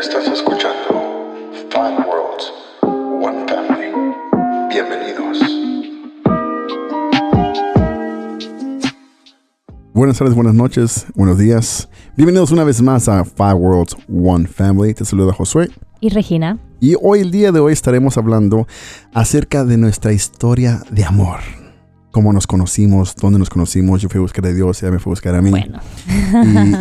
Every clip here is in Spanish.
Estás escuchando Five Worlds, One Family. Bienvenidos. Buenas tardes, buenas noches, buenos días. Bienvenidos una vez más a Five Worlds, One Family. Te saluda Josué. Y Regina. Y hoy, el día de hoy, estaremos hablando acerca de nuestra historia de amor. Cómo nos conocimos, dónde nos conocimos. Yo fui a buscar a Dios, ella me fue a buscar a mí. Bueno,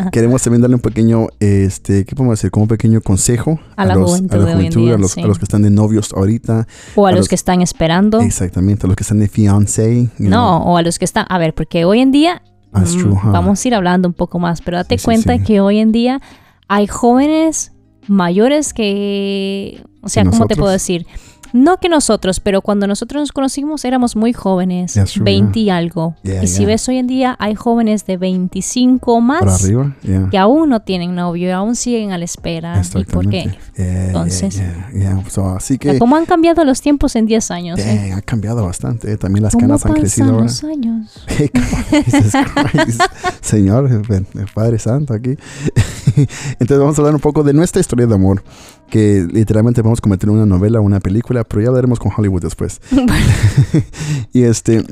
Y queremos también darle un pequeño, este, ¿qué podemos decir? Como un pequeño consejo A la juventud a la juventud, día, a, los, sí. a los que están de novios ahorita. o a, los, los- que están esperando. Exactamente, a los que están de fiancé. know. No, o a los que están. A ver, porque hoy en día. That's mm, true, huh? Vamos a ir hablando un poco más, pero date Sí, cuenta sí. que hoy en día hay jóvenes mayores que. O sea, ¿cómo te puedo decir? No que nosotros, pero cuando nosotros nos conocimos éramos muy jóvenes, That's true, 20 y algo. Yeah, y si yeah. ves hoy en día, hay jóvenes de 25 más Para arriba, yeah. que aún no tienen novio y aún siguen a la espera. ¿Y por qué? Yeah, yeah, Entonces- yeah, yeah. So, así O sea, que ¿Cómo han cambiado los tiempos en 10 años? eh? ha cambiado bastante. eh. También las ¿Cómo canas han crecido ahora. los años? Señor, Padre Santo aquí. Entonces vamos a hablar un poco de nuestra historia de amor, que literalmente vamos a convertir en una novela, una película, pero ya hablaremos con Hollywood después. y este,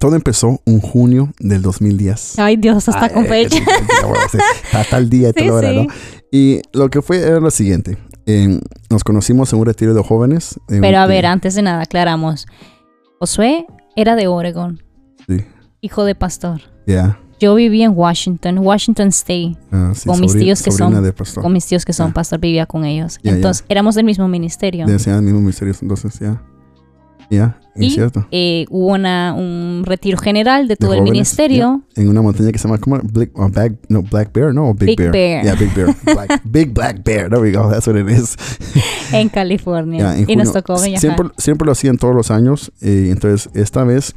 todo empezó un junio del 2010. Ay, Dios, hasta con Ay, fecha. bueno, sí, Está tal día y Sí, hora, sí. ¿no? Y lo que fue era lo siguiente. eh, nos conocimos en un retiro de jóvenes. en Pero a ver, antes de nada, aclaramos. Josué era de Oregon, Sí, hijo de pastor. ya. Yo vivía en Washington, Washington State, ah, sí, Con mis tíos que son- de pastor. con mis tíos que son Ya. pastor, vivía con ellos. Ya, ya. Entonces, éramos del mismo ministerio. De ese mismo misterio, entonces ya. Ya, es Y cierto. eh, hubo una, un retiro general de todo el jóvenes, ministerio En una montaña que se llama, ¿cómo? Black, oh, Bag- no, Black Bear, ¿no? Big, Big Bear. Bear. Yeah, Big Bear. Black- big Black Bear. There we go. That's what it is. en California. Ya, en y nos junio. tocó viajar. Siempre, siempre lo hacían todos los años. Y entonces, esta vez,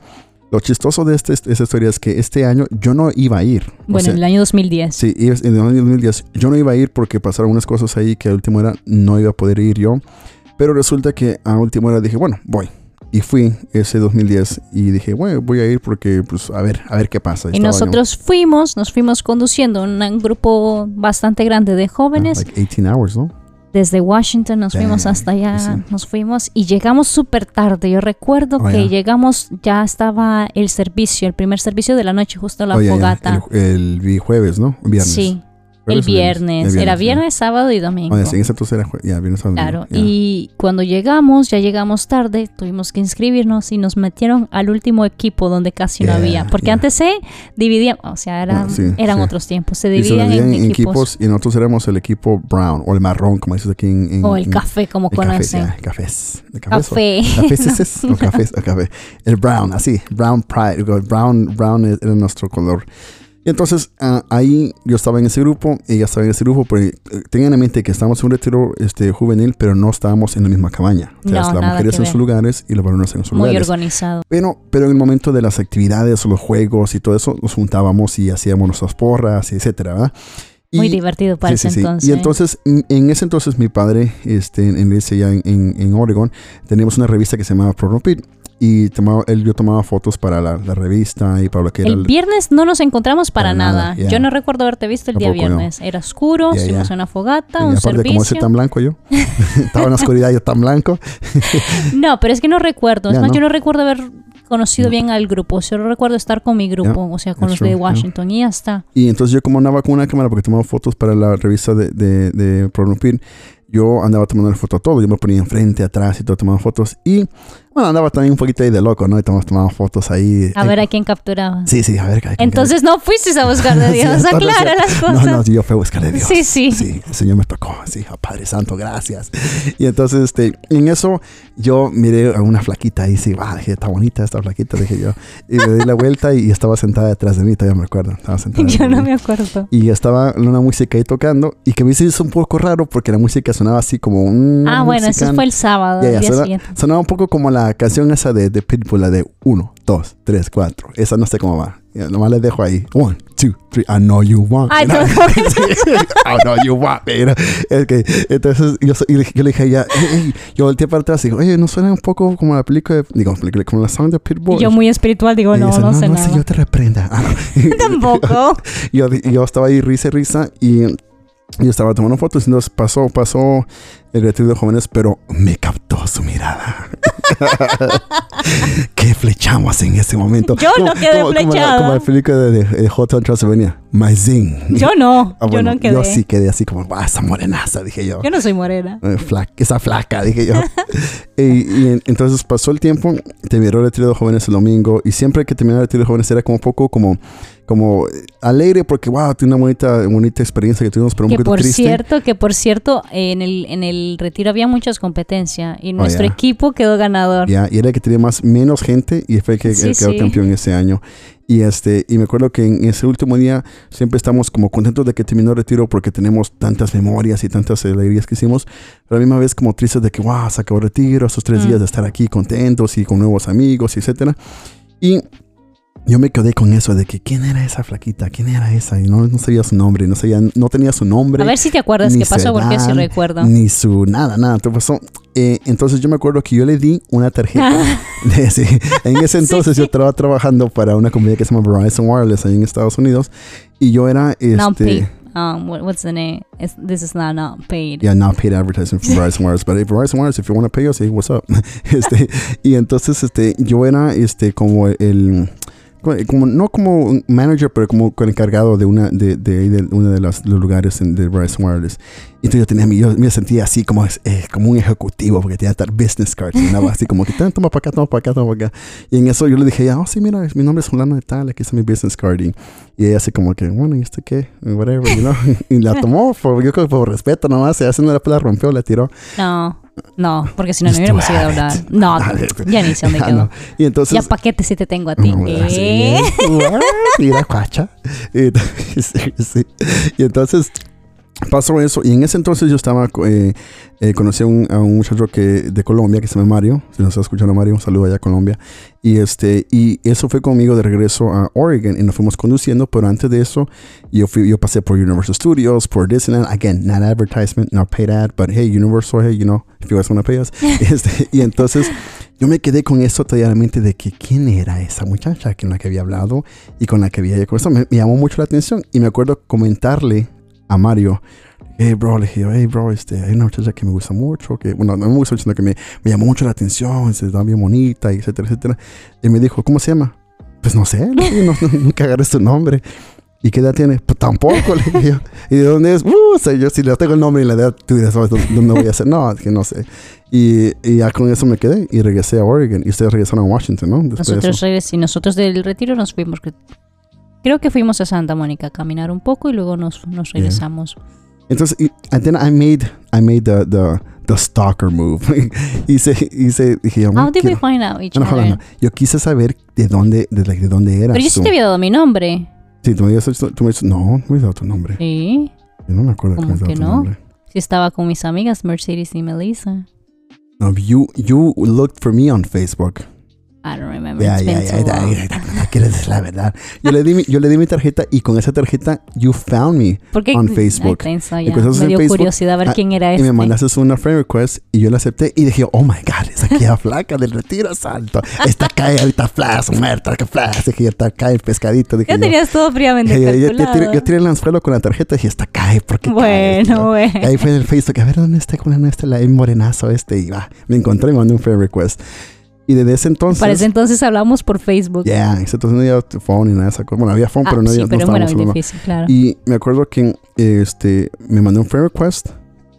lo chistoso de este, esta historia es que este año yo no iba a ir. O bueno, sea, en el año 2010. Sí, y en el año 2010 yo no iba a ir porque pasaron unas cosas ahí que a última hora no iba a poder ir yo. Pero resulta que a última hora dije, bueno, voy. Y fui ese 2010 y dije, bueno, voy a ir porque, pues, a ver, a ver qué pasa. Y yo, nosotros fuimos, nos fuimos conduciendo un, un grupo bastante grande de ah, jóvenes. like 18 hours, ¿no? Desde Washington nos fuimos hasta allá, sí. nos fuimos y llegamos súper tarde. Yo recuerdo Oh, que yeah. llegamos, ya estaba el servicio, el primer servicio de la noche, justo la Oh, fogata. El, el jueves, ¿no? Viernes. Sí, ¿Jueves el viernes. El Era viernes, sábado y domingo. Sí, entonces era ya, viernes, sábado, Claro, ya. y cuando llegamos, ya llegamos tarde, tuvimos que inscribirnos y nos metieron al último equipo donde casi no había. Porque yeah. antes se dividían, o sea, eran, Bueno, sí, eran sí. otros tiempos, se dividían en, equipos. y nosotros éramos el equipo brown o el marrón, como dices aquí en... en- O el café, como el café, conocen. ya, cafés. ¿De cafés o- Café. Cafés, o cafés, o café. El brown, así, brown pride, brown, brown era nuestro color. Y entonces ah, ahí yo estaba en ese grupo, ella estaba en ese grupo, pero eh, tengan en mente que estábamos en un retiro este, juvenil, pero no estábamos en la misma cabaña. O sea, No, las mujeres en ver. sus lugares y los varones en sus Muy lugares. organizado. Pero, pero en el momento de las actividades los juegos y todo eso, nos juntábamos y hacíamos nuestras porras, y etcétera, ¿verdad? Muy divertido para Sí, ese sí, entonces. Y entonces, en, ese entonces, mi padre, este, en, en en, en, Oregon, teníamos una revista que se llamaba Pronopid. Y tomaba, él, yo tomaba fotos para la, la revista y para lo que era el viernes no nos encontramos para, Para nada. nada, ya. Yo no recuerdo haberte visto el día viernes. Era oscuro, estuvimos ya. en una fogata, y un aparte, como soy servicio. tan blanco yo, estaba en la oscuridad yo tan blanco. No, pero es que no recuerdo. Es más, no. yo no recuerdo haber conocido bien al grupo. Solo recuerdo estar con mi grupo, o sea, con los de true, yeah. Washington y ya está. Y entonces yo como andaba con una cámara porque tomaba fotos para la revista de, de, de Pronopid, yo andaba tomando la foto a todo. Yo me ponía enfrente, atrás y todo, tomando fotos. Y bueno, andaba también un poquito ahí de loco, ¿no? Y tomaba, tomaba fotos ahí. A ver a quién capturaba. Sí, sí, a ver. a- Entonces no fuiste a buscar de Sí, Dios. entonces, Aclara sí. las No, cosas. no, yo fui a buscar de Dios. Sí, sí. Sí, el Señor me tocó, sí, a Padre Santo, gracias. Y entonces, este, en eso, yo miré a una flaquita ahí, sí, va, dije, está bonita esta flaquita, dije yo. Y me di la vuelta y estaba sentada detrás de mí, todavía me acuerdo, estaba sentada. Yo no mí. me acuerdo. Y estaba una música ahí tocando y que me hizo un poco raro porque la música sonaba así como un... Ah, bueno, eso fue el sábado, Ya, ya, día sonaba un poco como la canción esa de, de Pitbull, la de 1, 2, 3, 4. Esa no sé cómo va. Nomás le dejo ahí. 1, 2, 3, I know you want. Me. no, I know you want. que, entonces yo, yo le dije a ella, "Ey, ey", yo volteé para atrás y digo, oye, ¿no suena un poco como la película, de- digo, como la song de Pitbull? Y yo muy espiritual digo, no, dice, no, sé no nada. yo te reprenda. Ah, no. Tampoco. yo, yo estaba ahí risa y risa y Yo estaba tomando fotos entonces pasó, pasó el retiro de jóvenes, pero me captó su mirada. ¿Qué flechamos en ese momento? Yo no quedé como, flechada. como la película de, de Hotel Transylvania, My Zing. Yo no, Ah, yo no quedé. Yo sí quedé así como, ah, esa morenaza, dije yo. Yo no soy morena. Eh, flaca, esa flaca, dije yo. y, y en- entonces pasó el tiempo, terminó el retiro de jóvenes el domingo y siempre que terminaba el retiro de jóvenes era como un poco como, como eh, alegre porque, wow, tiene una bonita, bonita experiencia que tuvimos, pero un Que poquito por triste. cierto, que por cierto, en el, en el retiro había muchas competencias y nuestro Oh, ya. equipo quedó Ya, y era el que tenía más, menos gente y fue el que Sí, el quedó sí. campeón ese año. Y este, y me acuerdo que en ese último día siempre estamos como contentos de que terminó el retiro porque tenemos tantas memorias y tantas alegrías que hicimos, pero a la misma vez como tristes de que wow, se acabó el retiro, esos tres Mm. días de estar aquí contentos y con nuevos amigos, etcétera. Y yo me quedé con eso de que quién era esa flaquita, quién era esa, y no, no sabía su nombre, no sabía, no tenía su nombre A ver si te acuerdas qué pasó, su porque edad, recuerdo. ni su nada, nada. Te pasó. Eh, entonces yo me acuerdo que yo le di una tarjeta. de- sí. En ese entonces yo estaba trabajando para una compañía que se llama Verizon Wireless ahí en Estados Unidos y yo era Not paid. este Um, what, what's the name? It's, this is not not paid. yeah not paid advertising for Verizon Wireless, but if Verizon Wireless if you want to pay us, hey, what's up? este y entonces este yo era este como el como no como manager pero como encargado de una de, de, de uno de los, los lugares en, de Verizon Wireless. Entonces yo tenía yo me sentía así como eh, como un ejecutivo porque tenía tal business cards y nada así como que "Toma, para acá toma para acá toma para acá y en eso yo le dije ya oh sí mira mi nombre es fulano de tal aquí está mi business card y, ella así como que bueno y esto qué whatever you know. Y la tomó por, yo creo que por respeto nomás y haciendo la la rompió la tiró. No, no, porque si no, no hubiéramos do ido a hablar. No, Dale. ya ni sé dónde Ah, quedó. y entonces Ya paquete si te tengo a ti. ¿Eh? Mira, cuacha. Y, sí, sí. Y entonces pasó eso. Y en ese entonces yo estaba, eh, eh, conocí a un, a un muchacho que, de Colombia que se llama Mario. Si nos está escuchando Mario, un saludo allá a Colombia. Y, este, y eso fue conmigo de regreso a Oregon y nos fuimos conduciendo. Pero antes de eso, yo, fui, yo pasé por Universal Studios, por Disneyland. Again, not advertisement, not paid ad, but hey, Universal, hey, you know, if you guys want to pay us. Este, y entonces yo me quedé con eso todavía en la mente de que quién era esa muchacha con la que había hablado y con la que había con eso me, me llamó mucho la atención y me acuerdo comentarle a Mario hey bro le dije hey bro este hay una muchacha que me gusta mucho que bueno no me gusta mucho sino que me, me llamó mucho la atención se está bien bonita etcétera etcétera y me dijo ¿cómo se llama? pues no sé no, no, nunca agarré su nombre ¿Y qué edad tiene? Pues tampoco, le dije yo. ¿Y de dónde es? Uh, o sea, yo si le tengo el nombre y la edad, tú dirás, "Oh, ¿dónde voy a hacer? No, es que no sé. Y, y ya con eso me quedé y regresé a Oregon. Y ustedes regresaron a Washington, ¿no? Después de Nosotros, eso. regres- y nosotros del retiro nos fuimos. Cre- Creo que fuimos a Santa Mónica a caminar un poco y luego nos, nos regresamos. Entonces, y, and then I made, I made the, the, the stalker move. hice, hice, dije yo, How "Bueno, did we quiero- find out each No, other? no, no. Yo quise saber de dónde, de, de dónde eras Pero yo sí te había dado mi nombre. Sí, tú me habías dicho- tú me dices, no, no me has dado tu nombre. Sí. Yo no me acuerdo que me ¿Cómo has dado que tu no? nombre. Sí estaba con mis amigas Mercedes y Melissa. No, you, you looked for me on Facebook. I don't remember. Ya, It's ya, been so ya, long. No quieres decir la verdad. Yo le, di mi, yo le di mi tarjeta y con esa tarjeta you found me. ¿Por qué? on Facebook. I think so, Y ya. Me dio Facebook, curiosidad a ver ah, quién era Y este. me mandaste una friend request y yo la acepté y dije, oh my god, esa aquella flaca del retiro santo. Esta cae ahorita flash, muerta, que flash. Dije, ya está, cae el pescadito. Dije, Ya yo, tenías todo fríamente Dije, yo, yo, yo calculado. tiré, yo tiré el anzuelo con la tarjeta y dije, esta cae porque Bueno, ¿no? bueno. Y ahí fue en el Facebook, a ver dónde está con la nuestra, la morenazo este. Y va, me encontré y me mandé un friend request. Y desde ese entonces. Para ese entonces hablamos por Facebook. Ya, ese entonces no había phone ni nada de esa cosa. Bueno, había phone, Ah, pero no, sí, había, no pero bueno, estábamos muy difícil, claro. Y me acuerdo que este, me mandó un friend request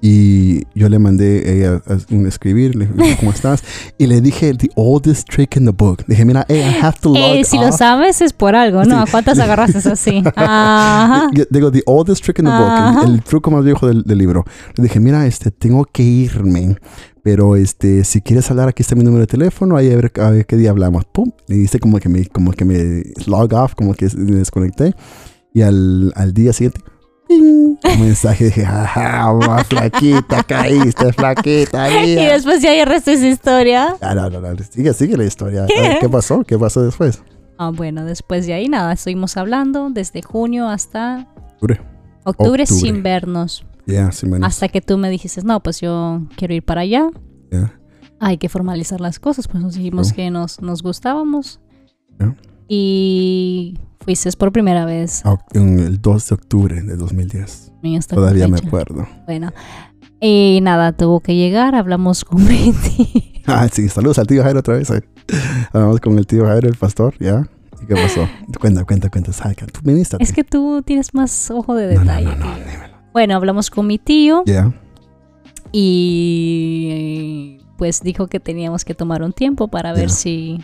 y yo le mandé a ella a- un escribir, le dije, ¿cómo estás? Y le dije, the oldest trick in the book. Le dije, mira, hey, I have to log Eh, si lo off. sabes es por algo, ¿no? Sí. ¿Cuántas agarraste así? Ajá. Digo, the oldest trick in the book, Ajá. el, el truco más viejo del, del libro. Le dije, mira, este, tengo que irme, pero este, si quieres hablar, aquí está mi número de teléfono, ahí a ver, a ver qué día hablamos. Pum, le dice como que me, como que me log off, como que me desconecté. Y al, al día siguiente, ¡ping! un mensaje, dije, jaja, más flaquita, caíste, flaquita, Y mía. después ya resto esa historia. Ah, no, no, no, sigue, sigue la historia. A ver, ¿Qué pasó? ¿Qué pasó después? Ah, bueno, después de ahí nada, estuvimos hablando desde junio hasta Octubre. octubre, Octubre. sin vernos. Ya, sí. Hasta que tú me dijiste, no, pues yo quiero ir para allá. Ya. Hay que formalizar las cosas, pues nos dijimos Oh. que nos, nos gustábamos. Ya. Y fuiste por primera vez a- en el 2 de octubre de 2010. en esta Todavía me acuerdo. Bueno. Y nada, tuvo que llegar, hablamos con Betty. Ah, sí, saludos al tío Jairo otra vez. eh. Hablamos con el tío Jairo, el pastor, ¿ya? ¿Y qué pasó? Cuenta, cuenta, cuenta. Tú viniste. es que tú tienes más ojo de No, no, detalle. no, no, yo. dímelo. Bueno, hablamos con mi tío Ya. y pues dijo que teníamos que tomar un tiempo para ver si,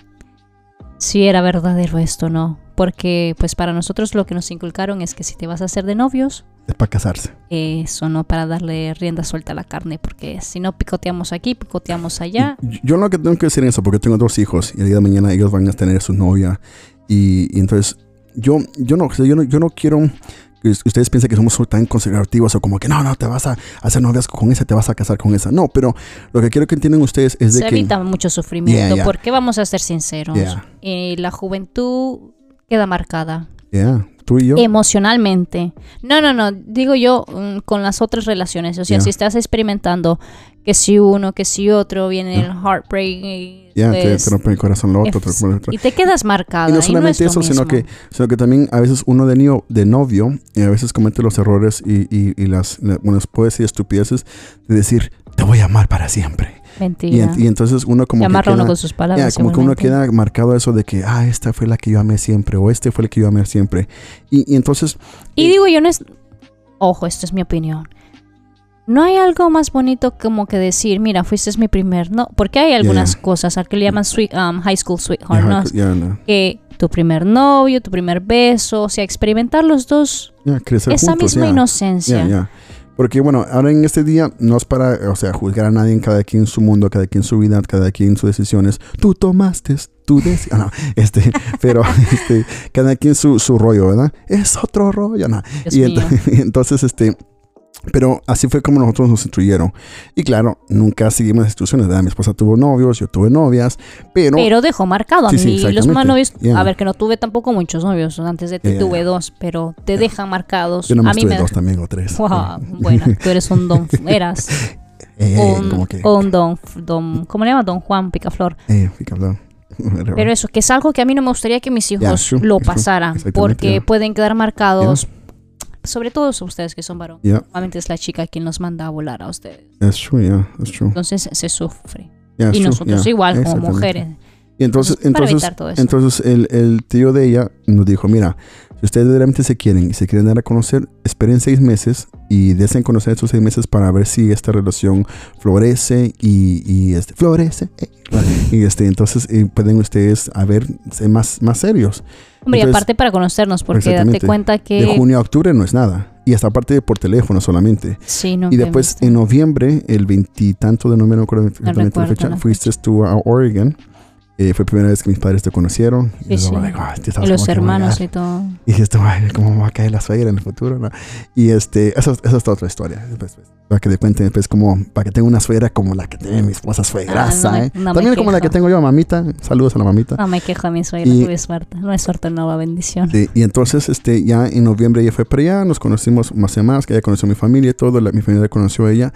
si era verdadero esto o no. Porque pues para nosotros lo que nos inculcaron es que si te vas a hacer de novios, Es para casarse. eso no para darle rienda suelta a la carne, porque si no picoteamos aquí, picoteamos allá. Y Yo lo que tengo que decir es eso, porque tengo dos hijos y el día de mañana ellos van a tener su novia. Y, y entonces, yo, yo, no, yo, no, yo no quiero ustedes piensen que somos tan conservativos o como que no, no, te vas a hacer novias con esa, te vas a casar con esa. No, pero lo que quiero que entiendan ustedes es de Se que. evita mucho sufrimiento, Yeah, yeah. porque vamos a ser sinceros. Yeah. eh, la juventud queda marcada Yeah, tú y yo. emocionalmente. No, no, no, digo yo mm, con las otras relaciones. O sea, Yeah. si estás experimentando que si uno, que si otro, viene Yeah. el heartbreak y, ya, te, pues, te rompe el corazón lo otro, te es- rompe el otro. y te quedas marcada. Y no es solamente lo eso, sino que, sino que también a veces uno de, niño, de novio y a veces comete los errores y, y, y las, la- bueno, puede decir estupideces de decir, te voy a amar para siempre. Y, Mentira. en- y entonces uno como Se que amarra uno queda- con sus palabras. como que uno queda marcado eso de que, ah, esta fue la que yo amé siempre o este fue el que yo amé siempre. Y, y entonces, Y digo yo, no es... Ojo, esto es mi opinión. No hay algo más bonito como que decir, mira, fuiste mi primer... No, porque hay algunas Yeah. cosas, al que le llaman sweet, um, high school sweetheart, ¿no? no, Que tu primer novio, tu primer beso, o sea, experimentar los dos, esa juntos, misma inocencia. Porque bueno, ahora en este día no es para, o sea, juzgar a nadie, cada quien su mundo, cada quien su vida, cada quien sus decisiones. Tú tomaste, tú decidiste. Ah, no, este, pero este, cada quien su, su rollo, ¿verdad? Es otro rollo, ¿no? Mío. y entonces, este, pero así fue como nosotros nos instruyeron. Y claro, nunca seguimos las instrucciones, ¿verdad? Mi esposa tuvo novios, yo tuve novias, pero... Pero dejó marcado a Sí, mí. sí, los novios, Yeah. a ver, que no tuve tampoco muchos novios. Antes de ti Yeah, yeah, tuve yeah. dos, pero te dejan marcados. yo a nomás mí tuve me dos también o tres. Wow, bueno, tú eres un don, eras Eh, un, como que... un don, don, ¿cómo le llama? Don Juan Picaflor. Eh, hablando. Pero eso, que es algo que a mí no me gustaría que mis hijos Yeah, true, lo pasaran, porque yeah. pueden quedar marcados, sobre todo ustedes que son varones. Yeah, Normalmente es la chica quien los manda a volar a ustedes. that's true, yeah, that's true. Entonces se sufre. Yeah, y nosotros igual, como mujeres. Y entonces, Entonces, para entonces, evitar todo eso. entonces el, el tío de ella nos dijo, mira, si ustedes realmente se quieren y se quieren dar a conocer, esperen seis meses y deseen conocer estos seis meses para ver si esta relación florece y, y este, florece. eh, y este, entonces eh, pueden ustedes a ver, ser más, más serios. Hombre, y aparte para conocernos, porque date cuenta que... De junio a octubre no es nada. Y hasta aparte por teléfono solamente. Sí, no, Y después en noviembre, el veintitanto de noviembre, no recuerdo exactamente la fecha, fuiste tú a Oregon. Eh, fue la primera vez que mis padres te conocieron. Sí, sí. yo, like, "Ah, este Y estás los hermanos "Oh y todo. God". Y dijiste, "Ay, ¿cómo va a caer la suegra en el futuro? no?". Y este, eso es otra historia. Después, pues, para que te cuenten después como, para que tenga una suegra como la que tiene mi esposa suegrasa. Ah, no ¿eh? no También como la que tengo yo, mamita. Saludos a la mamita. No me quejo de mi suegra, Y- tuve suerte. No es suerte, no va bendición. Sí, y entonces, este, ya en noviembre ella fue para allá, nos conocimos más y más, que ella conoció a mi familia y todo, la- mi familia conoció a ella.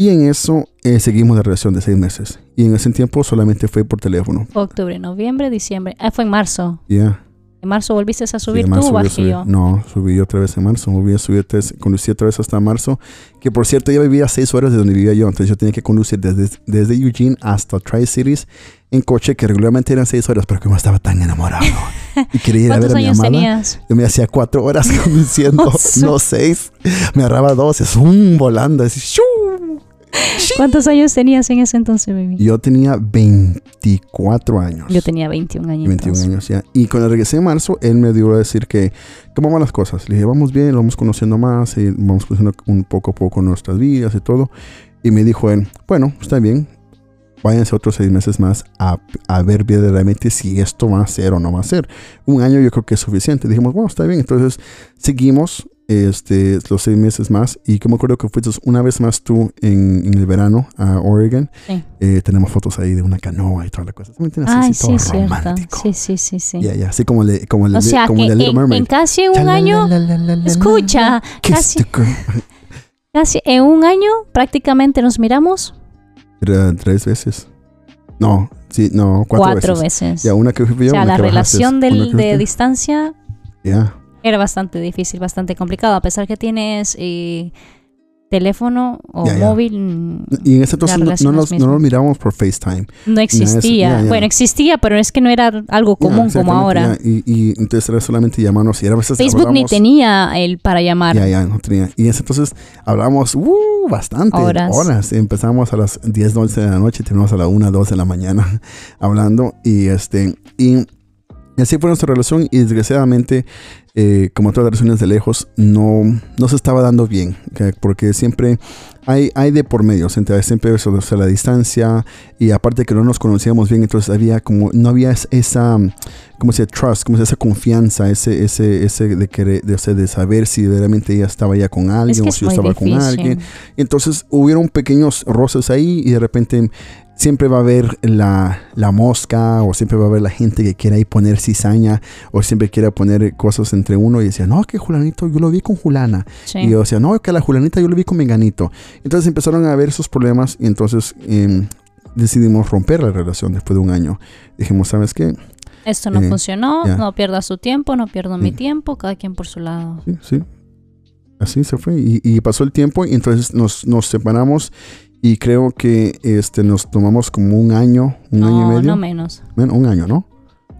Y en eso eh, seguimos la relación de seis meses. Y en ese tiempo solamente fue por teléfono. Octubre, noviembre, diciembre. Ah, fue en marzo. Ya. En marzo volviste a Sí, subir en tú marzo o voy a bajé subir. yo. No, subí otra vez en marzo. Volví a subir tres, conducí otra vez hasta marzo. Que por cierto, ella vivía seis horas de donde vivía yo. Entonces yo tenía que conducir desde, desde Eugene hasta Tri-Cities en coche, que regularmente eran seis horas, pero como estaba tan enamorado y quería ir a ver ¿Cuántos a mi amada. tenías? Yo me hacía cuatro horas conduciendo, no seis. Me agarraba dos, es un volando, así. ¿Cuántos años tenías en ese entonces, baby? Yo tenía 24 años. Yo tenía 21 años. 21 años ya. Y cuando regresé en marzo, él me dio a decir que, ¿cómo van las cosas? Le dije, vamos bien, lo vamos conociendo más, y vamos conociendo un poco a poco nuestras vidas y todo. Y me dijo él, bueno, está bien, váyanse otros seis meses más a, a ver verdaderamente si esto va a ser o no va a ser. Un año yo creo que es suficiente. Dijimos, bueno, está bien. Entonces seguimos este, los seis meses más. Y que me acuerdo que fuiste una vez más tú en, en el verano a Oregon. Sí. Eh, tenemos fotos ahí de una canoa y toda la cosa. Ay, Así, todo sí, cierto. Sí, sí, sí, sí. Ya, ya, así como, le, como, el, O sea, como que en, casi un año, escucha, casi, casi en un año prácticamente nos miramos. Tres veces. No, Sí, no, cuatro, cuatro veces. veces. Ya, una que fui yo, o sea, una la que relación del, de distancia Ya. Era bastante difícil, bastante complicado. A pesar que tienes eh, teléfono o Ya, ya. móvil, Y en ese entonces no, no nos mirábamos por FaceTime. no existía. ya. Bueno, existía, pero es que no era algo común como ahora. Y, y entonces era solamente llamarnos y era a veces Facebook ni hablábamos- tenía el para llamar. Ya, ya, no tenía. Y en ese entonces hablamos uh, bastante, Horas. horas. Empezamos a las 10, 11 de la noche y terminamos a las 1, 2 de la mañana hablando. Y este y así fue nuestra relación y desgraciadamente, eh, como todas las relaciones de lejos, no, no se estaba dando bien. que- Porque siempre hay, hay de por medio, siempre, siempre eso, o sea, la distancia y aparte que no nos conocíamos bien, entonces había como, no había es- esa, ¿cómo se? Trust, como esa confianza, ese, ese, ese de querer, de, o sea, de saber si realmente ella estaba ya con alguien Es que o si yo estaba con alguien. Entonces hubieron pequeños roces ahí y de repente siempre va a haber la, la mosca o siempre va a haber la gente que quiera ahí poner cizaña o siempre quiera poner cosas entre uno y decía, no, que Julanito, yo lo vi con Julana. Sí. Y yo decía, no, que la Julanita yo lo vi con Menganito. Entonces empezaron a haber esos problemas y entonces em, decidimos romper la relación después de un año. Dijimos, ¿sabes qué? Esto no Eh, funcionó, no pierda su tiempo, no pierdo mi tiempo, cada quien por su lado. Sí, sí. Así se fue. Y, y pasó el tiempo y entonces nos, nos separamos y creo que este, nos tomamos como un año, un año y no, medio. no menos. Bueno, un año, ¿no?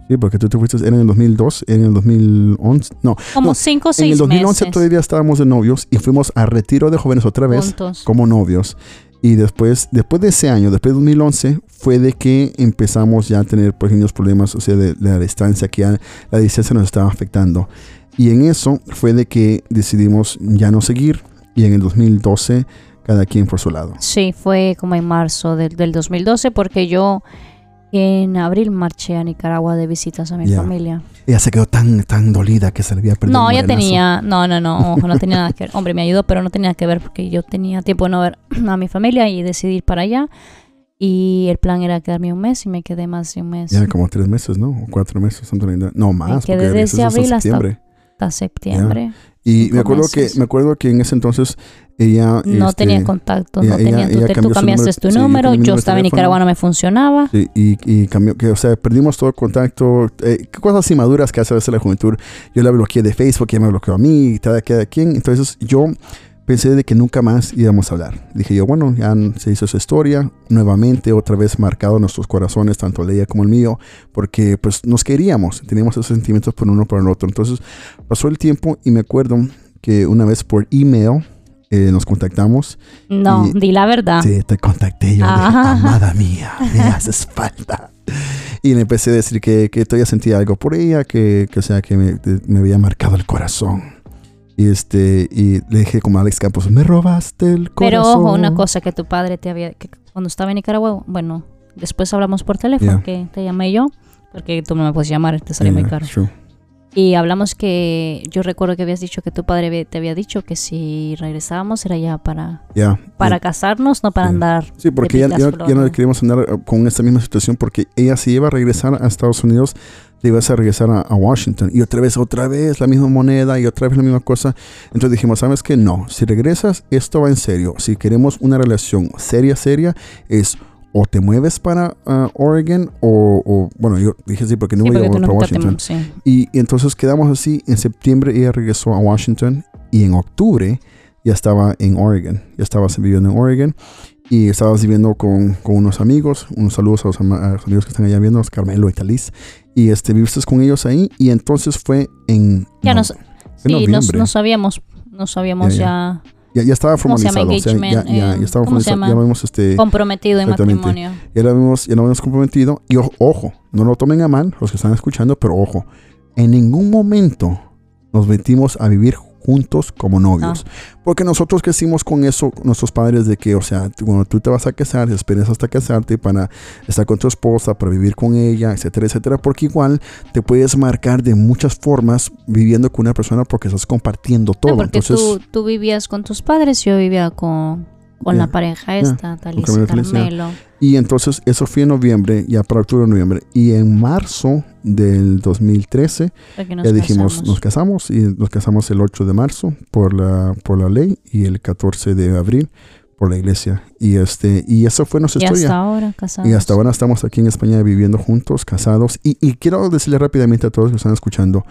Sí, porque tú te fuiste, era en el 2002, era en el 2011. No, Como No, cinco o en seis el 2011 meses todavía estábamos de novios y fuimos a retiro de jóvenes otra vez juntos. como novios. Y después, después de ese año, después de 2011, fue de que empezamos ya a tener pequeños problemas, o sea, de, de la distancia, que ya la distancia nos estaba afectando. Y en eso fue de que decidimos ya no seguir. Y en el 2012, cada quien por su lado. Sí, fue como en marzo del, del 2012 porque yo en abril marché a Nicaragua de visitas a mi Ya. familia. Ella se quedó tan, tan dolida que se le había perdido. No, el ya morenazo. tenía, no, no, no, ojo, no tenía nada que ver. Hombre, me ayudó, pero no tenía que ver porque yo tenía tiempo de no ver a mi familia y decidí ir para allá. Y el plan era quedarme un mes y me quedé más de un mes. Ya como tres meses, ¿no? O cuatro meses, that. No, más. quedé porque desde abril hasta- septiembre. Hasta septiembre. Y cinco me acuerdo que me acuerdo que en ese entonces ella No este, tenía contacto, ella- no tenía ella- Tú su cambiaste número- tu sí, yo número, yo de estaba en. Nicaragua, no me funcionaba. Sí, y, y cambió, que, o sea, perdimos todo contacto, eh, qué cosas inmaduras que hace a veces la juventud. Yo la bloqueé de Facebook, ella me bloqueó a mí, y cada, cada quien. Entonces yo pensé de que nunca más íbamos a hablar. Dije yo, bueno, ya se hizo su historia, nuevamente, otra vez marcado nuestros corazones, tanto el de ella como el mío, porque pues nos queríamos, teníamos esos sentimientos por uno por el otro. Entonces pasó el tiempo y me acuerdo que una vez por email eh, nos contactamos No, Y- di la verdad. Sí, te contacté yo, de, Ah. amada mía, me haces falta. Y le empecé a decir que, que todavía sentía algo por ella, que, que, o sea, que me, me había marcado el corazón. Y este, y le dije como a Alex Campos, me robaste el corazón. Pero ojo, una cosa que tu padre te había, que cuando estaba en Nicaragua, bueno, después hablamos por teléfono, Yeah. que te llamé yo, porque tú no me puedes llamar, te muy Yeah, caro. true. Y hablamos que, yo recuerdo que habías dicho que tu padre te había dicho que si regresábamos era ya para, Yeah, para casarnos, no para andar. Sí, porque ya, ya, ya no queríamos andar eh, con esta misma situación porque ella si iba a regresar a Estados Unidos, te ibas a regresar a, a Washington. Y otra vez, otra vez la misma moneda y otra vez la misma cosa. Entonces dijimos, ¿sabes qué? No, si regresas, esto va en serio. Si queremos una relación seria, seria, es o te mueves para ah, Oregon o, o- bueno, yo dije sí porque no Sí, voy a volver para nunca te- Washington. sí. Y, y entonces quedamos así. En septiembre ella regresó a Washington y en octubre ya estaba en Oregon. Ya estabas viviendo en Oregon y estabas viviendo con, con unos amigos. Unos saludos a los, ama- a los amigos que están allá viendo, Carmelo y Talis. Y este, viviste con ellos ahí y entonces fue en, Ya no, nos- en Sí, nos, sabíamos, no sabíamos Ya, ya, ya, ya estaba formalizado. o sea, ya, Engagement, ya, eh, ya estaba ¿cómo se formalizado. Ya este, comprometido en matrimonio. ya lo habíamos, ya lo habíamos comprometido. Y ojo, ojo, no lo tomen a mal los que están escuchando, pero ojo, en ningún momento nos metimos a vivir juntos como novios. Porque nosotros crecimos con eso, nuestros padres, de que, o sea, cuando tú te vas a casar, esperas hasta casarte para estar con tu esposa, para vivir con ella, etcétera, etcétera. Porque igual te puedes marcar de muchas formas viviendo con una persona porque estás compartiendo todo. No, porque Entonces, tú, tú vivías con tus padres, yo vivía con, con la pareja esta, Talisa Carmelo, Talisa, ya. Carmelo. Y entonces eso fue en noviembre, ya para octubre, noviembre. Y en marzo del 2013 fue que nos ya dijimos, casamos. nos casamos y nos casamos el 8 de marzo por la, por la ley y el 14 de abril por la iglesia. Y este y eso fue nuestra Y historia. hasta ahora casados. Y hasta ahora estamos aquí en España viviendo juntos, casados. Y, y quiero decirle rápidamente a todos los que están escuchando,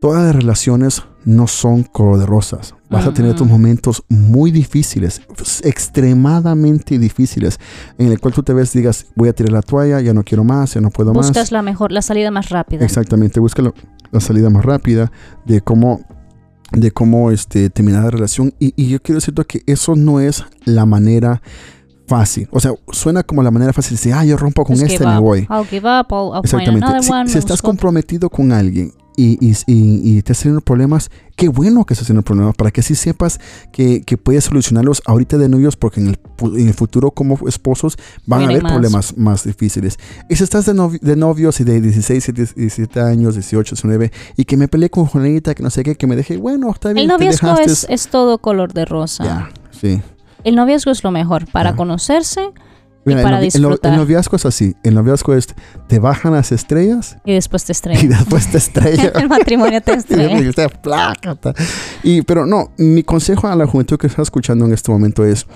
todas las relaciones no son color de rosas. Vas a tener tus momentos muy difíciles, extremadamente difíciles, en el cual tú te ves y digas, voy a tirar la toalla, ya no quiero más, ya no puedo más. Buscas la mejor, la salida más rápida. Exactamente, busca la, la salida más rápida de cómo, de cómo este, terminar la relación. Y, y yo quiero decirte que eso no es la manera fácil. O sea, suena como la manera fácil de decir, ah, yo rompo con Just este, give me voy. I'll give up, I'll, I'll Exactamente. Si, one. si me estás comprometido con alguien y, y, y, y te estás teniendo problemas, qué bueno que estás teniendo problemas para que así sepas que, que puedes solucionarlos ahorita de novios porque en el, en el futuro como esposos van a haber más. problemas más difíciles. Y si estás de, novi- de novios y de 16, 17 años, 18, 19 y que me peleé con Juanita, que no sé qué, que me dejé, bueno, está bien. El noviazgo es, es todo color de rosa. Ya, sí. El noviazgo es lo mejor para conocerse Mira, para el, novi- el no- disfrutar. el noviazgo es así. El noviazgo es, te bajan las estrellas y después te y estrellas. después te estrellan. el matrimonio te estrella. Y. Y, pero no, mi consejo a la juventud que está escuchando en este momento es,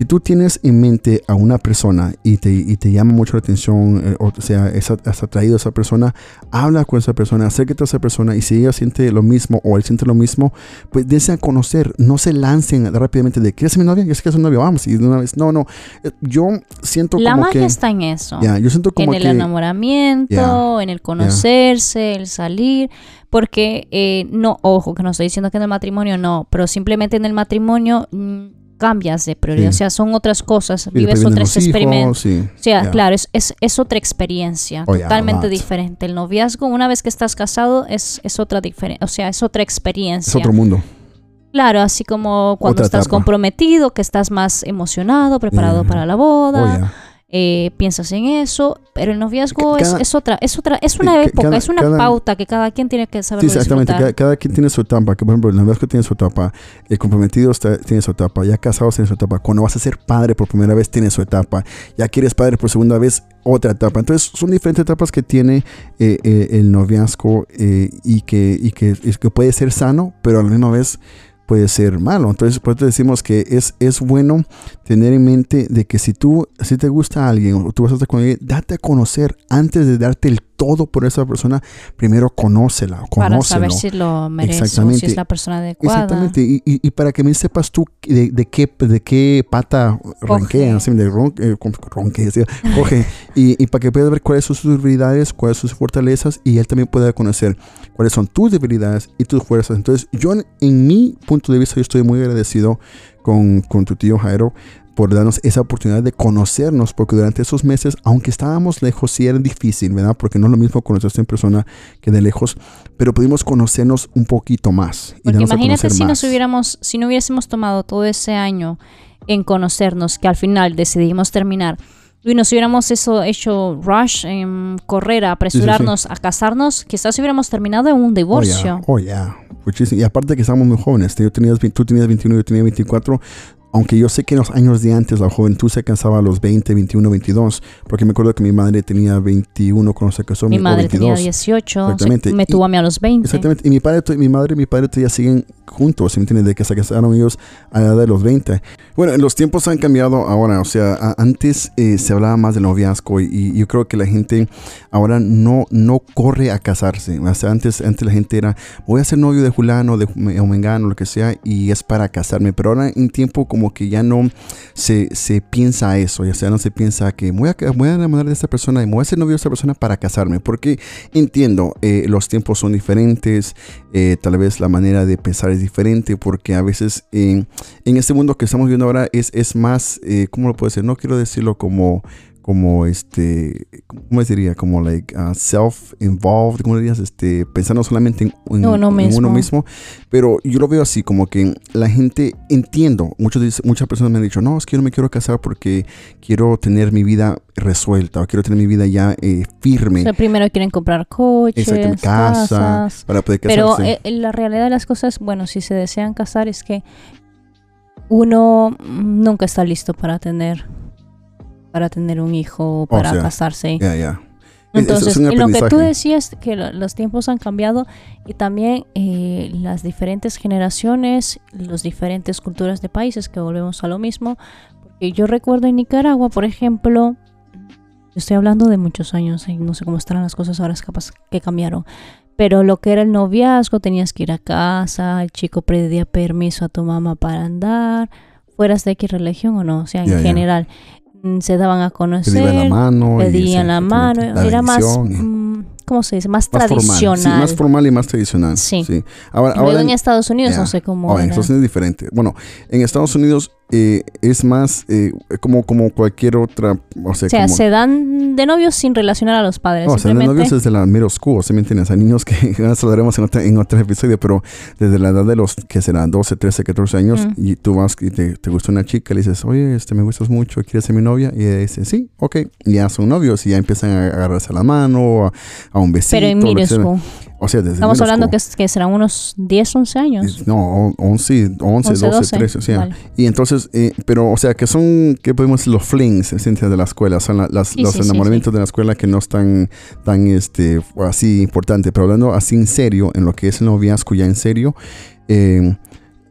si tú tienes en mente a una persona y te, y te llama mucho la atención, eh, o sea, es, es atraído a esa persona, habla con esa persona, acércate a esa persona y si ella siente lo mismo o él siente lo mismo, pues dense a conocer, no se lancen rápidamente de, ¿quieres ser mi novia? Yo sé que es un novio, vamos. Y de una vez, no, no, eh, yo siento La como magia está en eso. Ya, yo siento como en el que... enamoramiento, en el conocerse, el salir, porque eh, no, ojo, que no estoy diciendo que en el matrimonio no, pero simplemente en el matrimonio mm, cambias de prioridad, Sí. o sea, son otras cosas, y vives otros experimentos. sí, O sea, claro, es, es, es otra experiencia, Oh, yeah, totalmente diferente. El noviazgo, una vez que estás casado, es, es otra diferencia, o sea, es otra experiencia. Es otro mundo. Claro, así como cuando Otra estás etapa. comprometido, que estás más emocionado, preparado Yeah. para la boda, Oh. Eh, piensas en eso, pero el noviazgo Cada- es, es otra, es otra, es una ca- época, cada- es una cada- pauta que cada quien tiene que saber Sí, exactamente. Cada, quien tiene su etapa. Que, por ejemplo, el noviazgo tiene su etapa. El comprometido está- tiene su etapa. Ya casados tiene su etapa. Cuando vas a ser padre por primera vez, tiene su etapa. Ya que eres padre por segunda vez, otra etapa. Entonces, son diferentes etapas que tiene eh, eh, el noviazgo y, que, y, que, y que puede ser sano, pero a la misma vez puede ser malo. Entonces, por eso decimos que es, es bueno tener en mente de que si tú, si te gusta alguien o tú vas a estar con alguien, date a conocer antes de darte el todo por esa persona. Primero conócela, para conócelo. saber si lo merece o si Exactamente. es la persona adecuada. Exactamente, y, y, y para que me sepas tú de, de qué, de qué pata ronquea, así, de ron, eh, ronque, sí, coge, y, y para que puedas ver cuáles son sus debilidades, cuáles son sus fortalezas, y él también pueda conocer cuáles son tus debilidades y tus fuerzas. Entonces, yo en, en mi punto de vista, yo estoy muy agradecido con, con tu tío Jairo por darnos esa oportunidad de conocernos, porque durante esos meses, aunque estábamos lejos, sí era difícil, ¿verdad? Porque no es lo mismo conocerse en persona que de lejos, pero pudimos conocernos un poquito más. Y Porque imagínate si más. nos hubiéramos, si no hubiésemos tomado todo ese año en conocernos, que al final decidimos terminar, y nos hubiéramos eso hecho rush, en correr, a apresurarnos a casarnos, quizás hubiéramos terminado en un divorcio. Oh, ya. Muchísimo. Y aparte que estábamos muy jóvenes. Yo tenías, tú tenías 21, yo tenía 24. Aunque yo sé que en los años de antes la juventud se casaba a los 20, 21, 22. Porque me acuerdo que mi madre tenía 21 cuando se casó. Mi o madre 22. tenía 18, se- Exactamente. me tuvo a mí a los 20. Exactamente. Y mi padre, mi madre y mi padre todavía siguen juntos, ¿sí ¿me entiendes? De que se casaron ellos a la edad de los 20. Bueno, los tiempos han cambiado ahora. O sea, antes eh, se hablaba más del noviazgo y, y yo creo que la gente ahora no, no corre a casarse. O sea, antes, antes la gente era, voy a ser novio de Julano, de Ju- o Mengano, lo que sea, y es para casarme. Pero ahora en tiempo como que ya no se, se piensa eso. Ya sea, no se piensa que voy a, voy a enamorar de esta persona y voy a ser novio de esta persona para casarme. Porque entiendo, eh, los tiempos son diferentes, eh, tal vez la manera de pensar es diferente, porque a veces en este mundo que estamos viendo ahora es, es más, eh, ¿cómo lo puedo decir? No quiero decirlo como, como este, ¿cómo diría? Como like uh, self-involved, ¿cómo dirías? Este, pensando solamente en, en- Uno en mismo. uno mismo. Pero yo lo veo así, como que la gente, entiendo, muchos, muchas personas me han dicho, no, es que yo no me quiero casar porque quiero tener mi vida resuelta o quiero tener mi vida ya eh, firme. O sea, primero quieren comprar coches, casa, casas. para poder Pero casarse. eh, la realidad de las cosas, bueno, si se desean casar es que uno nunca está listo para tener para tener un hijo o para casarse. Ya, ya. Entonces, lo que tú decías, que los tiempos han cambiado y también eh, las diferentes generaciones, las diferentes culturas de países, que volvemos a lo mismo. Porque yo recuerdo en Nicaragua, por ejemplo, estoy hablando de muchos años y no sé cómo estarán las cosas ahora, es capaz que cambiaron. Pero lo que era el noviazgo, tenías que ir a casa, el chico pedía permiso a tu mamá para andar, fueras de X religión o no, o sea, en general. Mm, se daban a conocer, pedían la mano, pedían la mano, era más, mm, ¿cómo se dice? Más, tradicional. sí, más formal y más tradicional. Sí. Ahora, ahora en, Estados Unidos no sé cómo. en Estados Unidos es diferente. Bueno, en Estados Unidos eh, es más eh, como, como cualquier otra. O sea, se dan de novios sin relacionar a los padres. No, se dan de novios desde la middle school, ¿se me entiendes? Hay niños que eso lo haremos en, otra, en otro episodio, pero desde la edad de los que serán 12, 13, 14 años, y tú vas y te, te, gusta una chica, le dices, oye, este me gustas mucho, ¿quieres ser mi novia? Y ella dice, sí, ok. Y ya son novios y ya empiezan a agarrarse la mano, a, un besito. Pero en school. O sea, desde Estamos hablando que, que, serán unos 10, 11 años. No, 11, 11, 12, 13, o sea. Y entonces, eh, pero, o sea, que son, ¿qué podemos decir? Los flings, de la escuela, son las, los enamoramientos de la escuela que no están tan, este, así importante. Pero hablando así en serio, en lo que es el noviazgo ya en serio, eh,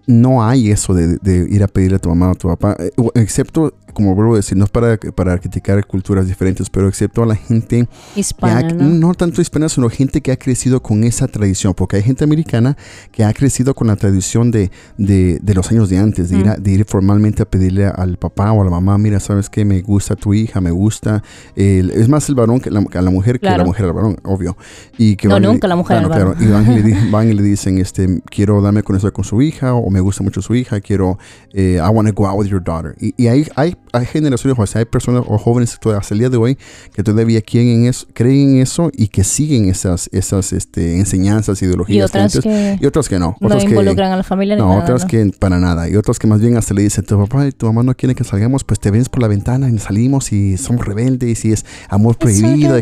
no hay eso de, de, ir a pedirle a tu mamá o a tu papá, eh, excepto como vuelvo a decir, no es para, para criticar culturas diferentes, pero excepto a la gente hispana, ¿no? tanto hispana, sino gente que ha crecido con esa tradición, porque hay gente americana que ha crecido con la tradición de, de, de los años de antes, de, ir de ir formalmente a pedirle al papá o a la mamá, mira, ¿sabes qué? Me gusta tu hija, me gusta. es más el varón que la, a la mujer que la mujer al varón, obvio. Y que no, nunca la mujer al varón. Y van y, le, van y, le, dicen, este, quiero darme con eso con su hija, o me gusta mucho su hija, quiero, eh, I want to go out with your daughter. Y, y hay, hay hay generaciones, o sea, hay personas o jóvenes hasta el día de hoy que todavía creen en eso, creen en eso y que siguen esas, esas este, enseñanzas, ideologías. Y otras, que, y otras que no. No involucran a la familia No, otras que para nada. Y otras que más bien hasta le dicen, tu papá y tu mamá no quieren que salgamos, pues te ves por la ventana y salimos y somos rebeldes y es amor prohibido.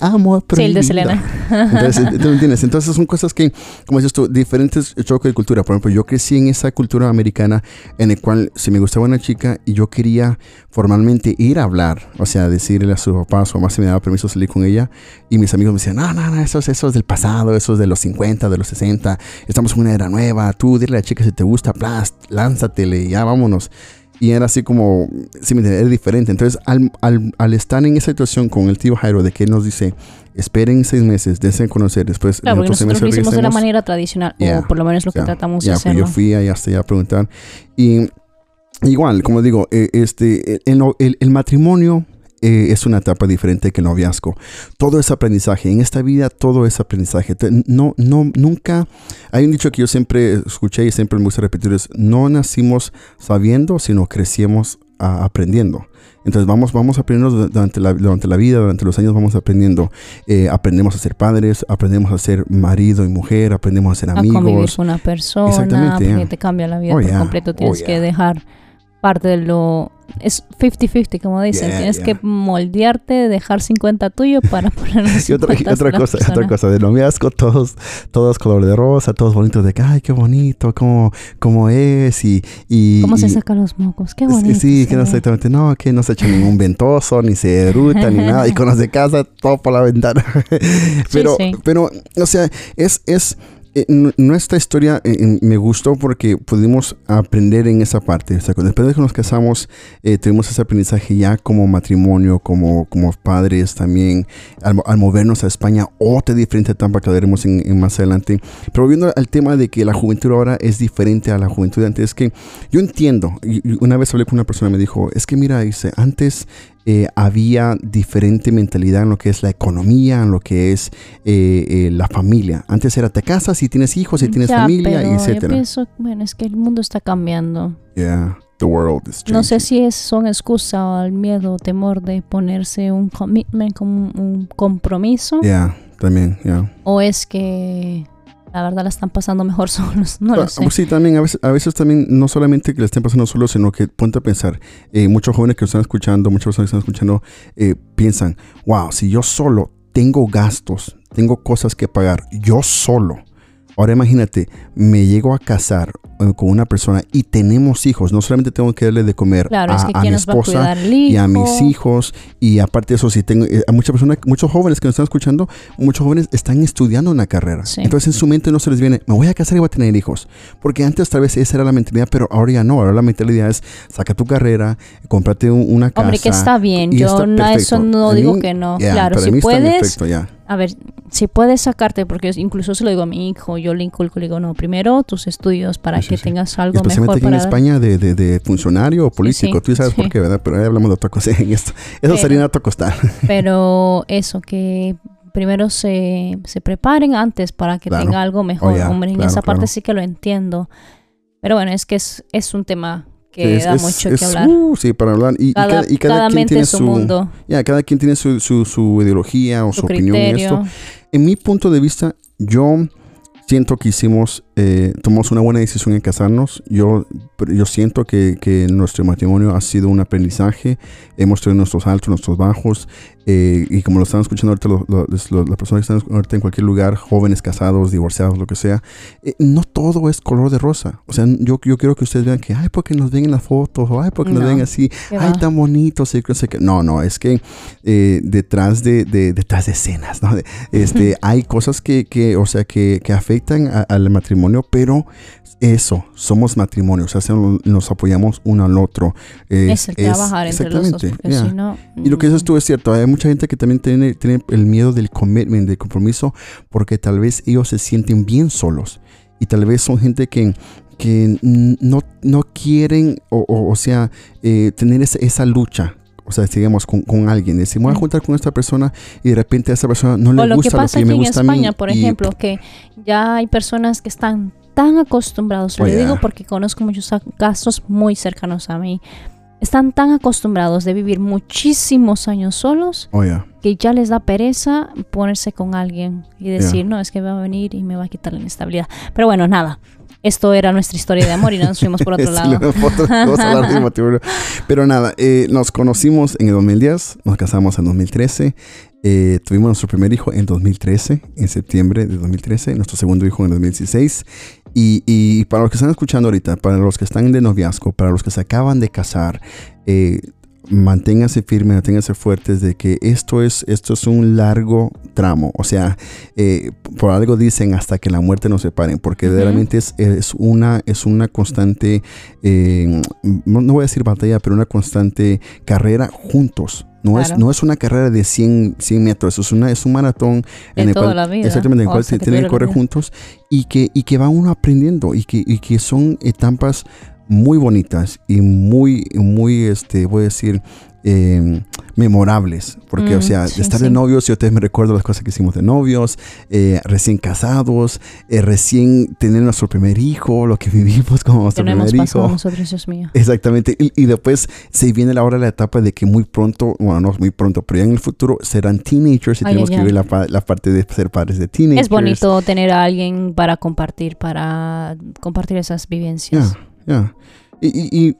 amor prohibido. Sí, el de Selena. Entonces, ¿tú entiendes? Entonces son cosas que, como dices tú, diferentes choques de cultura. Por ejemplo, yo crecí en esa cultura americana en el cual si me gustaba una chica y yo quería formalmente ir a hablar, o sea, decirle a su papá, a su mamá si me daba permiso salir con ella. Y mis amigos me decían, no, no, no, eso, eso es del pasado, eso es de los 50, de los 60, estamos en una era nueva, tú dile a la chica si te gusta, plast, lánzatele, ya vámonos. Y era así como, sí, era diferente. Entonces, al, al, al, estar en esa situación con el tío Jairo, de que él nos dice, esperen seis meses, deseen conocer, después claro, nosotros lo hicimos de la manera tradicional, o por lo menos lo que tratamos de hacer. Yo fui ahí hasta allá a preguntar. Y Igual, como digo, eh, este, el, matrimonio eh, es una etapa diferente que el noviazgo. Todo es aprendizaje. En esta vida todo es aprendizaje. No, no, nunca. Hay un dicho que yo siempre escuché y siempre me gusta repetir: es no nacimos sabiendo, sino crecimos aprendiendo. Entonces vamos, vamos aprendiendo durante la, durante la vida, durante los años vamos aprendiendo. Eh, aprendemos a ser padres, aprendemos a ser marido y mujer, aprendemos a ser amigos. A convivir con una persona, Exactamente, te cambia la vida oh, por completo. Tienes oh, que dejar parte de lo... Es 50-50, como dicen. Tienes que moldearte, dejar 50 tuyo para poner y otra, otra cosa, otra cosa, de noviazgo, todos, todos color de rosa, todos bonitos, de que, ay, qué bonito, cómo, cómo es y... y ¿Cómo se sacan los mocos? Qué bonito. Sí, que no exactamente, no, que no se echa ningún ventoso, ni se eruta, ni nada, y con los de casa, todo por la ventana. pero, pero, o sea, es... es nuestra historia eh, me gustó porque pudimos aprender en esa parte. Después de que nos casamos, eh, tuvimos ese aprendizaje ya como matrimonio, como, como padres también, al, movernos a España, otra diferente etapa que veremos en, más adelante. Pero volviendo al tema de que la juventud ahora es diferente a la juventud antes, es que yo entiendo, una vez hablé con una persona me dijo, es que mira, dice, antes eh, había diferente mentalidad en lo que es la economía, en lo que es eh, eh, la familia. Antes era te casas y tienes hijos y tienes familia, pero etc. Yo pienso, bueno, es que el mundo está cambiando. Yeah, the world is changing. No sé si es son excusa o el miedo o temor de ponerse un commitment como un compromiso. Yeah, también, yeah. O es que la verdad la están pasando mejor solos. No lo ah, sé. Pues sí, también a veces, a veces también no solamente que la estén pasando solos, sino que ponte a pensar, eh, muchos jóvenes que están escuchando, muchas personas que están escuchando, eh, piensan, wow, si yo solo tengo gastos, tengo cosas que pagar, yo solo. Ahora imagínate, me llego a casar eh, con una persona y tenemos hijos, no solamente tengo que darle de comer Claro, a, es que a ¿quién mi a esposa y a mis hijos y aparte de eso si tengo eh, a muchas personas muchos jóvenes que nos están escuchando muchos jóvenes están estudiando una carrera Sí. entonces en su mente no se les viene me voy a casar y voy a tener hijos porque antes tal vez esa era la mentalidad pero ahora ya no ahora la mentalidad es saca tu carrera cómprate un- una casa Hombre, que está bien. Yo está no, eso no digo mí, que no. claro, si puedes, perfecto, ya. A ver, si puedes sacarte, porque incluso se lo digo a mi hijo, yo le inculco, le digo, no, primero tus estudios para Sí, que sí. tengas algo Especialmente mejor aquí en España de, de, de funcionario o político. sí, Tú sabes por qué, ¿verdad? Pero ahí hablamos de otra cosa en esto. Eso Pero- sería otro costal. Pero eso, que primero se, se preparen antes para que Claro. tenga algo mejor. Oh, ya, Hombre, en claro, esa parte sí que lo entiendo. Pero bueno, es que es, es un tema que Es- da mucho es- que hablar. uh, sí, para hablar. Y, y cada, cada, y cada cada quien tiene su su, mundo, ya, cada quien tiene su, su, su ideología o su, opinión en esto. En mi punto de vista, yo siento que hicimos, eh, tomamos una buena decisión en casarnos. Yo, yo siento que, que nuestro matrimonio ha sido un aprendizaje. Hemos tenido nuestros altos, nuestros bajos. eh, y como lo están escuchando ahorita lo- las personas que están ahorita en cualquier lugar, jóvenes, casados, divorciados, lo que sea, eh, no todo es color de rosa. O sea, yo, yo quiero que ustedes vean que, ay, porque nos ven en las fotos, o ay, porque nos No. ven así, ¿Qué ay, va? tan bonitos, y qué. No, no, es que eh, detrás de, de- detrás de escenas, ¿no? Este, hay cosas que, que, o sea, que, que afectan al matrimonio, pero eso, somos matrimonio, o sea, se- nos apoyamos uno al otro. es el trabajar entre los dos, ya. si no... Y lo que dices mm, tú es cierto, hay mucha gente que también tiene, tiene el miedo del commitment, del compromiso, porque tal vez ellos se sienten bien solos. Y tal vez son gente que, que no, no quieren, o, o- o sea, eh, tener esa, esa lucha. O sea, digamos, con, con alguien. Decir, me voy a Mm. juntar con esta persona y de repente a esa persona no O le lo que gusta lo pasa que me aquí en gusta a mí. España, por y- ejemplo, que ya hay personas que están tan acostumbrados, Oh, yeah. digo porque conozco muchos casos muy cercanos a mí, están tan acostumbrados de vivir muchísimos años solos Oh, yeah. que ya les da pereza ponerse con alguien y decir, no, es que va a venir y me va a quitar la inestabilidad. Pero bueno, nada, esto era nuestra historia de amor y nos fuimos por otro lado. Pero nada, eh, nos conocimos en el 2010, nos casamos en 2013, eh, tuvimos nuestro primer hijo en 2013, en septiembre de 2013, nuestro segundo hijo en 2016. Y, y para los que están escuchando ahorita, para los que están de noviazgo, para los que se acaban de casar, eh, manténganse firmes, manténganse fuertes de que esto es, esto es un largo tramo. O sea, eh, por algo dicen hasta que la muerte nos separe, porque Ujú. realmente es, es, una, es una constante, eh, no, voy a decir batalla, pero una constante carrera juntos. No, es, no es una carrera de 100, 100 metros, es, una, es un maratón De en el toda cual, la vida. exactamente, en el O cual se tienen que correr juntos y que, y que va uno aprendiendo y que, y que son etapas muy bonitas y muy, muy, este, voy a decir, eh, memorables. Porque, o Mm, sea, sí, de estar de sí. novios, yo ustedes me recuerdo las cosas que hicimos de novios, eh, recién casados, eh, recién tener nuestro primer hijo, lo que vivimos como nuestro Que primer hijo. nosotros, Dios mío. Exactamente. Y, y después se viene la hora la etapa de que muy pronto, bueno, no muy pronto, pero ya en el futuro serán teenagers y Ay, tenemos ay, que ay. vivir la, pa- la parte de ser padres de teenagers. Es bonito tener a alguien para compartir, para compartir esas vivencias. Ya. Y, y- y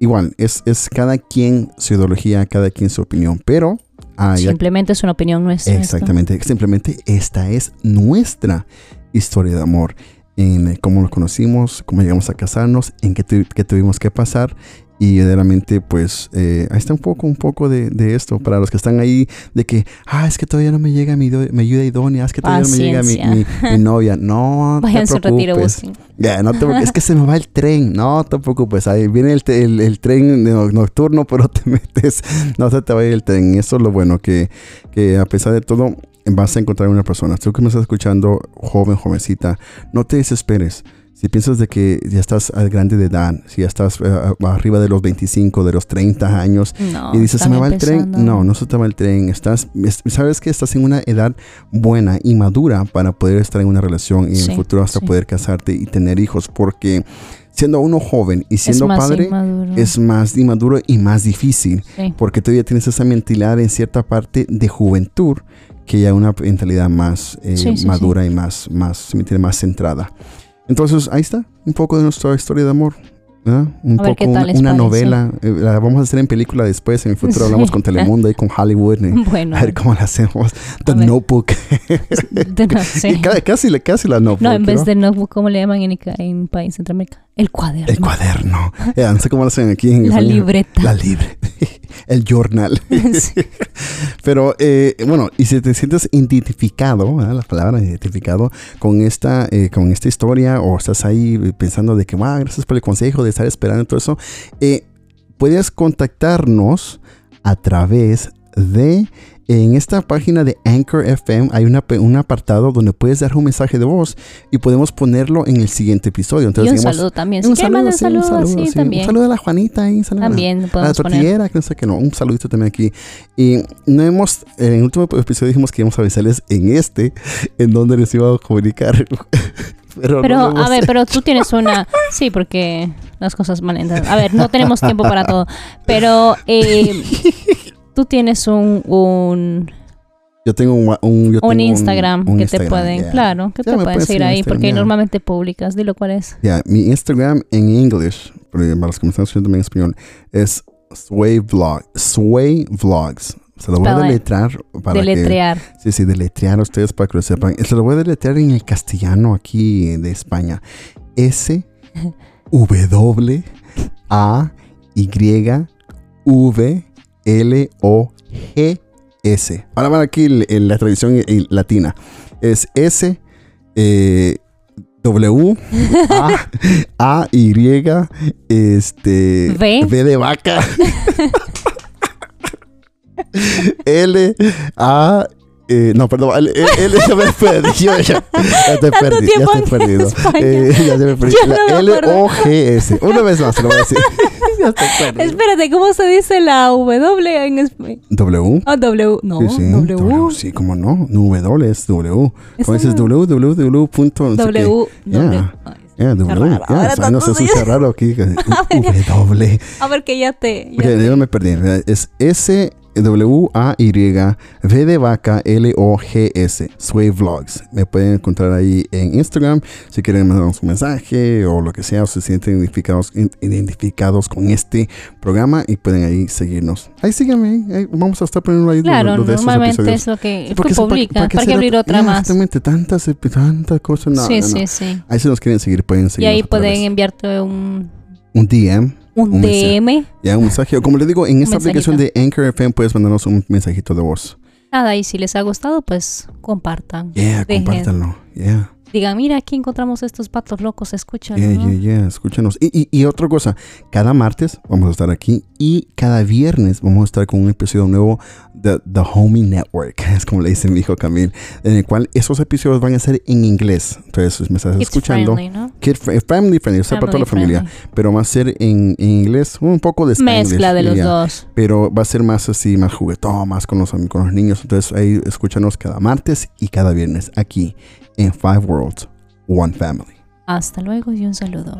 igual, es, es cada quien su ideología, cada quien su opinión, pero... ah, ya- Simplemente es una opinión nuestra. esto. exactamente, simplemente esta es nuestra historia de amor. En eh, cómo nos conocimos, cómo llegamos a casarnos, en qué, tu- qué tuvimos que pasar. Y verdaderamente, pues, eh, ahí está un poco, un poco de, de esto. Para los que están ahí, de que, ah, es que todavía no me llega mi, do- mi ayuda idónea, es que todavía no me llega mi, mi, mi novia. No, te un retiro, preocupes. busquen. Ya, no te es que se me va el tren. No te preocupes, ahí viene el, te- el- el tren no- nocturno, pero te metes, no se te va a ir el tren. Eso es lo bueno, que, que a pesar de todo vas a encontrar una persona. Tú que me estás escuchando, joven, jovencita, no te desesperes. Si piensas de que ya estás al grande de edad, si ya estás eh, arriba de los 25, de los 30 años, No, y dices, ¿se me va el tren? No, no se te va el tren. Estás, es- sabes que estás en una edad buena y madura para poder estar en una relación y en el futuro hasta sí. poder casarte y tener hijos. Porque siendo uno joven y siendo padre, inmaduro. es más inmaduro y más difícil. Sí. Porque todavía tienes esa mentalidad en cierta parte de juventud que ya una mentalidad más eh, madura y más, más, más centrada. Entonces, ahí está, un poco de nuestra historia de amor. ¿verdad? Un A poco una, una novela. eh, la vamos a hacer en película después. En el futuro hablamos con Telemundo y con Hollywood. eh, Bueno, a ver cómo la hacemos. The. Notebook. de- no, sí. Casi, la- casi la Notebook. No, en vez ¿no? de notebook, ¿cómo le llaman en, en país Centroamérica? El cuaderno. El cuaderno. Ya, no sé cómo lo hacen aquí en La libreta. La libreta. El journal. Sí. Pero eh, bueno, y si te sientes identificado, ¿verdad? la palabra identificado con esta, eh, con esta historia, o estás ahí pensando de que, wow, gracias por el consejo de estar esperando todo eso, eh, puedes contactarnos a través de en esta página de Anchor FM hay una, un apartado donde puedes dar un mensaje de voz y podemos ponerlo en el siguiente episodio. Y Entonces, un digamos, saludo también. un Si quieren mandar sí, un saludos, sí, sí. también. Un saludo a la Juanita ahí, un saludo a También a la podemos tortillera, que no sé qué, no, un saludito también aquí. Y no hemos, en el último episodio dijimos que íbamos a avisarles en este, en donde les iba a comunicar. Pero, Pero, no a ver, hecho. pero tú tienes una... Sí, porque las cosas van. A ver, no tenemos tiempo para todo. Pero eh, tú tienes un, un, Yo tengo un, un, yo un tengo Instagram un que te pueden... yeah. Claro, que te pueden seguir ahí Instagram, porque ya. normalmente publicas. Dilo cuál es. Ya, mi Instagram en porque para los que me están escuchando en español, es Sway Vlog, Sway Vlogs. Se lo voy a deletrear para que... Deletrear. Sí, sí, deletrear a ustedes para que lo sepan. Se lo voy a deletrear en el castellano aquí de España. S W A Y V L O G S. Ahora van aquí la tradición latina. Es S eh, W A A Y este V. de vaca. L A eh, no, perdón, L, L, L- ya me perdí, yo ya, ya te perdí, ya estoy perdido. Eh, ya se me perdí. Ya no me La L acuerdo. O G S. Una vez más, se lo voy a decir. ya estoy perdido. Espérate, ¿cómo se dice la W en español? W. Ah, W. No, Sí, sí, W. W, sí, cómo no. W es W. Cuando dices no- www. punto no sé. W. Ya. W. Ya, qué W. Ahora o sea, no se todo- escucha raro aquí. W. A ver que ya te... ya Ok, te- yo me perdí. Es S W A Y V de vaca L O G S Sway Vlogs. Me pueden encontrar ahí en Instagram si quieren mandarnos un mensaje o lo que sea o se sienten identificados identificados con este programa y pueden ahí seguirnos. Ahí síganme, ahí vamos a estar poniendo ahí lo- Claro, lo de esos normalmente episodios. es lo que Sí, publicas. ¿Para, qué abrir otra más? Exactamente, tantas, tantas cosas. No, sí, no, no. sí, sí. Ahí si nos quieren seguir, pueden Y seguirnos. ahí pueden enviarte un, un DM. un, Un. DM. Ya, un mensaje. O como le digo, en esta mensajito. aplicación de Anchor FM puedes mandarnos un mensajito de voz. Nada, y si les ha gustado, pues compartan. Yeah, Dejen. compártanlo. Yeah, Digan, mira, aquí encontramos estos patos locos, escúchalo. yeah, ¿no? yeah, yeah. Escúchanos. Y, y, y otra cosa, cada martes vamos a estar aquí y cada viernes vamos a estar con un episodio nuevo The Homie Network, es como le dice mi hijo Camil, en el cual esos episodios van a ser en inglés. Entonces, me estás Kids escuchando. friendly, ¿no? Kid fri- family friendly, o sea, para toda la Family familia. Pero va a ser en, en inglés, un poco de Spanglish, Mezcla de los dos. pero va a ser más así, más juguetón, más con los, con los niños. Entonces ahí escúchanos cada martes y cada viernes aquí en Five Worlds, One Family. Hasta luego y un saludo.